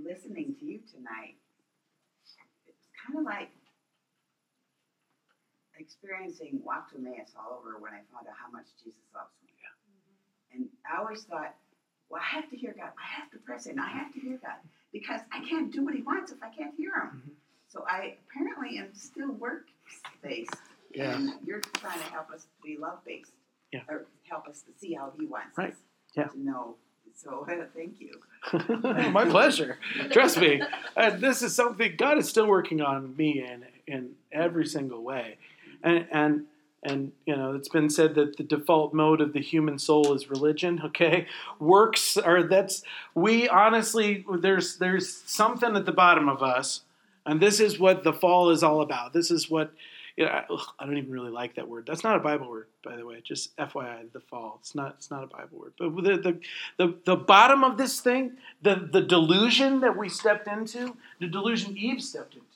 listening to you tonight, it's kind of like experiencing walk to Emmaus all over when I found out how much Jesus loves me. And I always thought, well, I have to hear God. I have to press in. I have to hear God because I can't do what He wants if I can't hear Him. Mhm. So I apparently am still work based, Yeah. and you're trying to help us be love based, Yeah. or help us to see how He wants Right. us Yeah. to know. So thank you. My pleasure. Trust me, uh, this is something God is still working on me in in every single way, and and and you know it's been said that the default mode of the human soul is religion. Okay, works are that's we honestly there's there's something at the bottom of us, and this is what the fall is all about. This is what. You know, I, ugh, I don't even really like that word. That's not a Bible word, by the way. Just FYI, the fall. It's not. It's not a Bible word. But the, the the, the bottom of this thing, the, the delusion that we stepped into, the delusion Eve stepped into,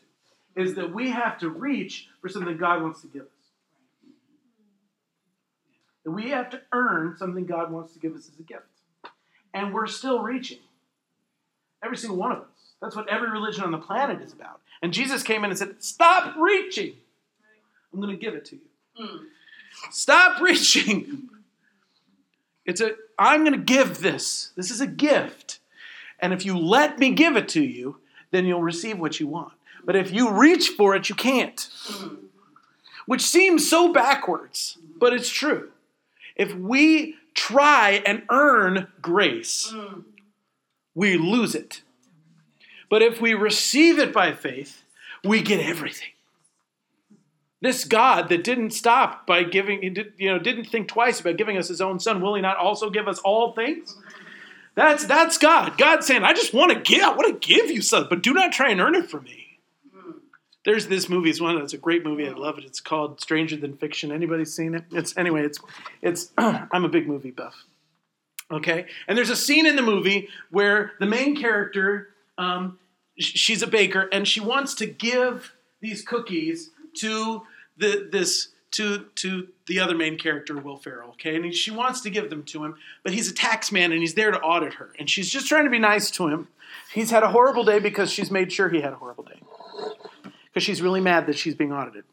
is that we have to reach for something God wants to give us. We have to earn something God wants to give us as a gift. And we're still reaching. Every single one of us. That's what every religion on the planet is about. And Jesus came in and said, Stop reaching. I'm going to give it to you. Mm. Stop reaching. It's a I'm going to give this. This is a gift. And if you let me give it to you, then you'll receive what you want. But if you reach for it, you can't. Which seems so backwards, but it's true. If we try and earn grace, Mm. we lose it. But if we receive it by faith, we get everything. This God that didn't stop by giving, you know, didn't think twice about giving us his own son, will he not also give us all things? That's that's God. God saying, I just want to give, I want to give you something, but do not try and earn it from me. There's this movie, it's one that's a great movie. I love it. It's called Stranger Than Fiction. Anybody seen it? It's anyway, it's it's I'm a big movie buff. Okay? And there's a scene in the movie where the main character, um, she's a baker, and she wants to give these cookies to the this to to the other main character, Will Ferrell. Okay, and he, she wants to give them to him, but he's a tax man and he's there to audit her, and she's just trying to be nice to him. He's had a horrible day because she's made sure he had a horrible day because she's really mad that she's being audited.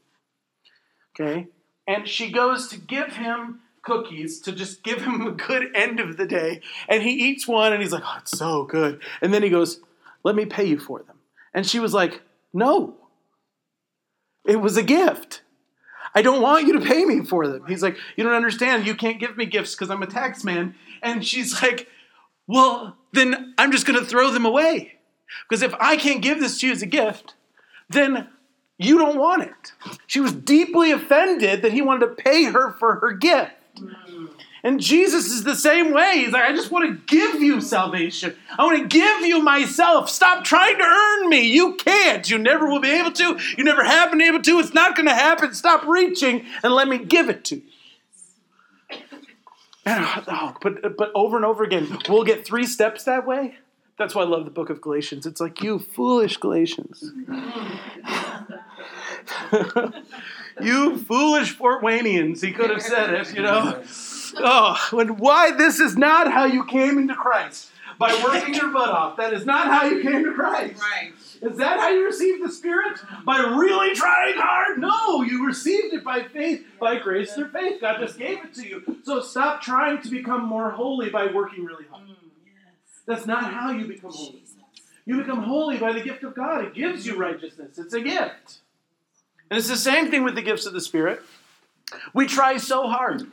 Okay, and she goes to give him cookies to just give him a good end of the day. And he eats one and he's like, oh, it's so good. And then he goes, let me pay you for them. And she was like, no, it was a gift. I don't want you to pay me for them. He's like, you don't understand. You can't give me gifts because I'm a tax man. And she's like, well, then I'm just going to throw them away. Because if I can't give this to you as a gift, then you don't want it. She was deeply offended that he wanted to pay her for her gift. And Jesus is the same way. He's like, I just want to give you salvation. I want to give you myself. Stop trying to earn me. You can't. You never will be able to. You never have been able to. It's not going to happen. Stop reaching and let me give it to you. And, oh, but, but over and over again, we'll get three steps that way. That's why I love the book of Galatians. It's like, you foolish Galatians. you foolish Fort Waynians. He could have said it, you know. Oh, when why this is not how you came into Christ by working your butt off. That is not how you came to Christ. Right. Is that how you received the Spirit? By really trying hard? No, you received it by faith, by grace through faith. God just gave it to you. So stop trying to become more holy by working really hard. That's not how you become holy. You become holy by the gift of God. It gives you righteousness. It's a gift. And it's the same thing with the gifts of the Spirit. We try so hard.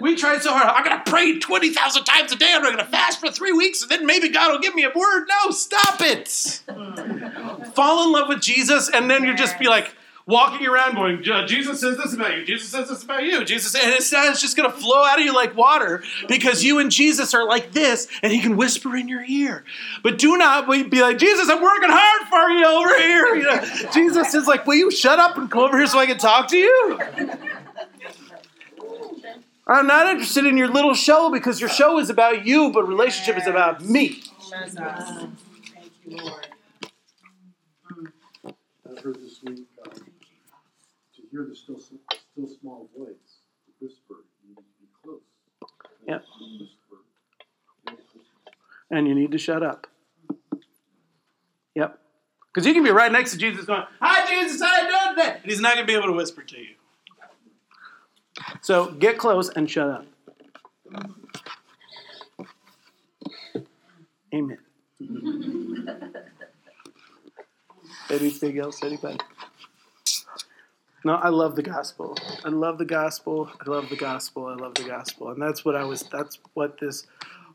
We try so hard. I'm going to pray 20,000 times a day. I'm going to fast for three weeks, and then maybe God will give me a word. No, stop it. Fall in love with Jesus, and then you just be like walking around going, Jesus says this about you. Jesus says this about you. Jesus, and it's, it's just going to flow out of you like water because you and Jesus are like this, and He can whisper in your ear. But do not be like, Jesus, I'm working hard for you over here. You know, Jesus is like, Will you shut up and come over here so I can talk to you? I'm not interested in your little show because your show is about you, but relationship is about me. Thank you, Lord. I heard this week um, to hear the still, still small voice, the whisper, you need to be close. Yep. Whisper. Don't whisper. And you need to shut up. Yep. Because you can be right next to Jesus going, Hi, Jesus, how you doing today? And he's not going to be able to whisper to you. So get close and shut up. Amen. Anything else, anybody? No, I love the gospel. I love the gospel. I love the gospel. I love the gospel. And that's what I was, that's what this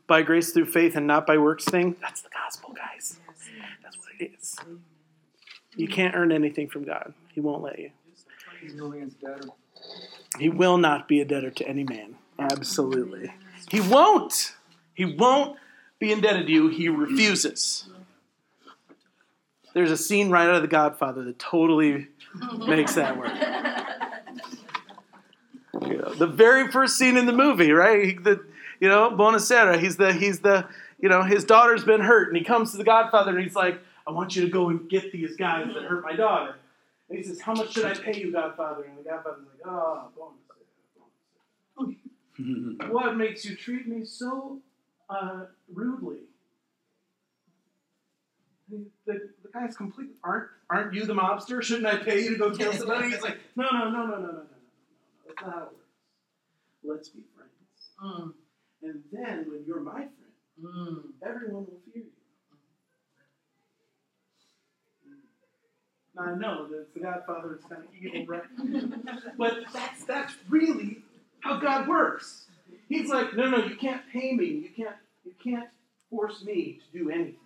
by grace through faith and not by works thing, that's the gospel, guys. That's what it is. You can't earn anything from God, He won't let you. He will not be a debtor to any man. Absolutely. He won't. He won't be indebted to you. He refuses. There's a scene right out of The Godfather that totally makes that work. The very first scene in the movie, right? He, the, you know, Bonasera, he's the, he's the, you know, his daughter's been hurt, and he comes to the Godfather and he's like, I want you to go and get these guys that hurt my daughter. And he says, How much should I pay you, Godfather? And the Godfather's like, Oh, Bonasera. Bonasera." What makes you treat me so uh, rudely? The, the, guy's complete. Aren't aren't you the mobster? Shouldn't I pay you to go kill somebody? He's like, no, no, no, no, no, no, no, no, no. That's not how it works. Let's be friends. Mm, And then when you're my friend, mm. everyone will fear you. Now, I know that the Godfather, it's kind of evil, right? But that's that's really how God works. He's like, no, no, you can't pay me. You can't you can't force me to do anything.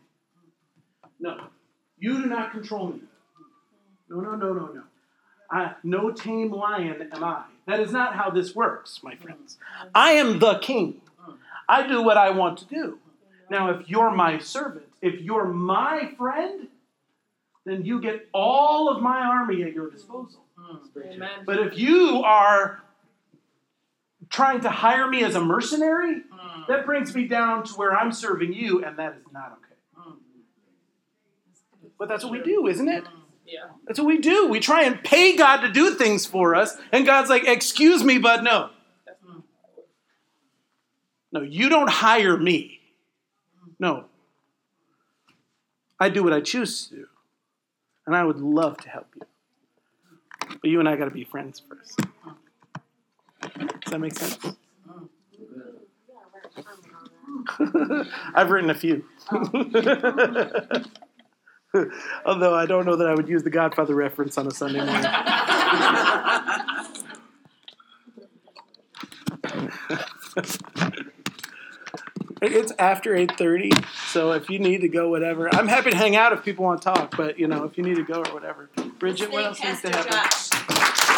No, you do not control me. No, no, no, no, no. I, no tame lion am I. That is not how this works, my friends. I am the king. I do what I want to do. Now, if you're my servant, if you're my friend, then you get all of my army at your disposal. Amen. But if you are trying to hire me as a mercenary, Mm, that brings me down to where I'm serving you, and that is not But that's what we do, isn't it? mm. Yeah. That's what we do. We try and pay God to do things for us, and God's like, Excuse me, but no. Mm. No, you don't hire me. No. I do what I choose to do. And I would love to help you. But you and I got to be friends first. Does that make sense? I've written a few. Although I don't know that I would use the Godfather reference on a Sunday morning. It's after 8:30, so if you need to go, whatever. I'm happy to hang out if people want to talk, but you know, if you need to go or whatever. Bridget, what else needs to happen?